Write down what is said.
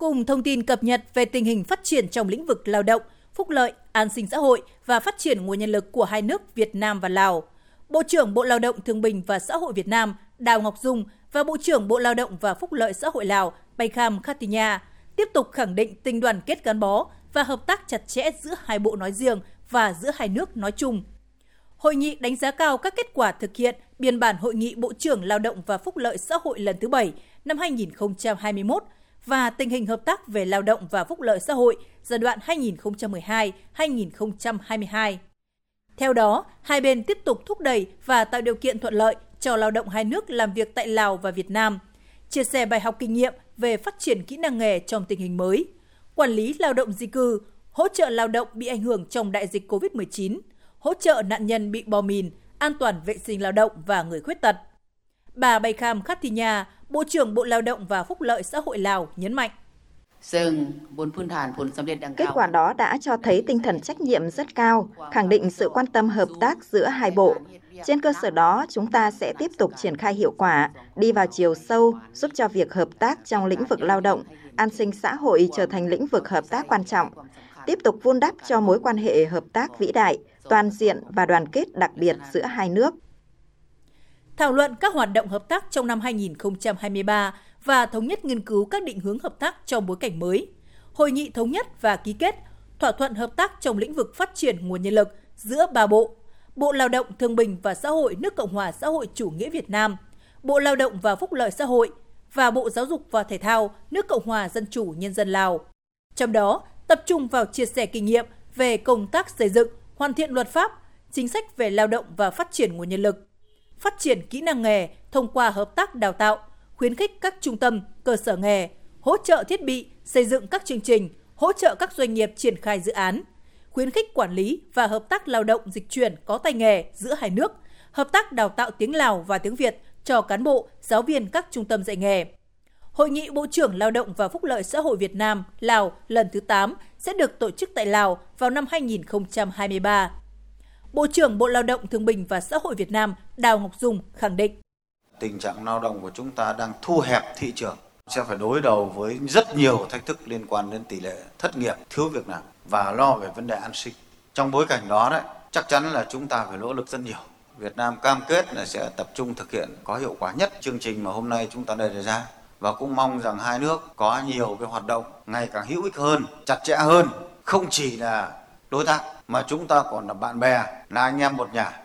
cùng thông tin cập nhật về tình hình phát triển trong lĩnh vực lao động, phúc lợi, an sinh xã hội và phát triển nguồn nhân lực của hai nước Việt Nam và Lào. Bộ trưởng Bộ Lao động Thương binh và Xã hội Việt Nam Đào Ngọc Dung và Bộ trưởng Bộ Lao động và Phúc lợi Xã hội Lào Baykham Khatinya tiếp tục khẳng định tình đoàn kết gắn bó và hợp tác chặt chẽ giữa hai bộ nói riêng và giữa hai nước nói chung. Hội nghị đánh giá cao các kết quả thực hiện biên bản Hội nghị Bộ trưởng Lao động và Phúc lợi Xã hội lần thứ 7 năm 2021 và tình hình hợp tác về lao động và phúc lợi xã hội giai đoạn 2012-2022. Theo đó, hai bên tiếp tục thúc đẩy và tạo điều kiện thuận lợi cho lao động hai nước làm việc tại Lào và Việt Nam, chia sẻ bài học kinh nghiệm về phát triển kỹ năng nghề trong tình hình mới, quản lý lao động di cư, hỗ trợ lao động bị ảnh hưởng trong đại dịch COVID-19, hỗ trợ nạn nhân bị bom mìn, an toàn vệ sinh lao động và người khuyết tật. Bà Baykham Khatia, Bộ trưởng Bộ Lao động và Phúc lợi Xã hội Lào nhấn mạnh. Kết quả đó đã cho thấy tinh thần trách nhiệm rất cao, khẳng định sự quan tâm hợp tác giữa hai bộ. Trên cơ sở đó, chúng ta sẽ tiếp tục triển khai hiệu quả, đi vào chiều sâu, giúp cho việc hợp tác trong lĩnh vực lao động, an sinh xã hội trở thành lĩnh vực hợp tác quan trọng, tiếp tục vun đắp cho mối quan hệ hợp tác vĩ đại, toàn diện và đoàn kết đặc biệt giữa hai nước. Thảo luận các hoạt động hợp tác trong năm 2023 và thống nhất nghiên cứu các định hướng hợp tác trong bối cảnh mới. Hội nghị thống nhất và ký kết thỏa thuận hợp tác trong lĩnh vực phát triển nguồn nhân lực giữa ba bộ, Bộ Lao động Thương binh và Xã hội nước Cộng hòa xã hội chủ nghĩa Việt Nam, Bộ Lao động và Phúc lợi xã hội và Bộ Giáo dục và Thể thao nước Cộng hòa Dân chủ Nhân dân Lào. Trong đó, tập trung vào chia sẻ kinh nghiệm về công tác xây dựng, hoàn thiện luật pháp, chính sách về lao động và phát triển nguồn nhân lực, phát triển kỹ năng nghề thông qua hợp tác đào tạo, khuyến khích các trung tâm, cơ sở nghề, hỗ trợ thiết bị, xây dựng các chương trình, hỗ trợ các doanh nghiệp triển khai dự án, khuyến khích quản lý và hợp tác lao động dịch chuyển có tay nghề giữa hai nước, hợp tác đào tạo tiếng Lào và tiếng Việt cho cán bộ, giáo viên các trung tâm dạy nghề. Hội nghị Bộ trưởng Lao động và Phúc lợi Xã hội Việt Nam Lào lần thứ 8 sẽ được tổ chức tại Lào vào năm 2023. Bộ trưởng Bộ Lao động Thương binh và Xã hội Việt Nam Đào Ngọc Dung khẳng định. Tình trạng lao động của chúng ta đang thu hẹp thị trường, sẽ phải đối đầu với rất nhiều thách thức liên quan đến tỷ lệ thất nghiệp, thiếu việc làm và lo về vấn đề an sinh. Trong bối cảnh đó đấy, chắc chắn là chúng ta phải nỗ lực rất nhiều. Việt Nam cam kết là sẽ tập trung thực hiện có hiệu quả nhất chương trình mà hôm nay chúng ta đề ra và cũng mong rằng hai nước có nhiều cái hoạt động ngày càng hữu ích hơn, chặt chẽ hơn, không chỉ là đối tác mà chúng ta còn là bạn bè, là anh em một nhà.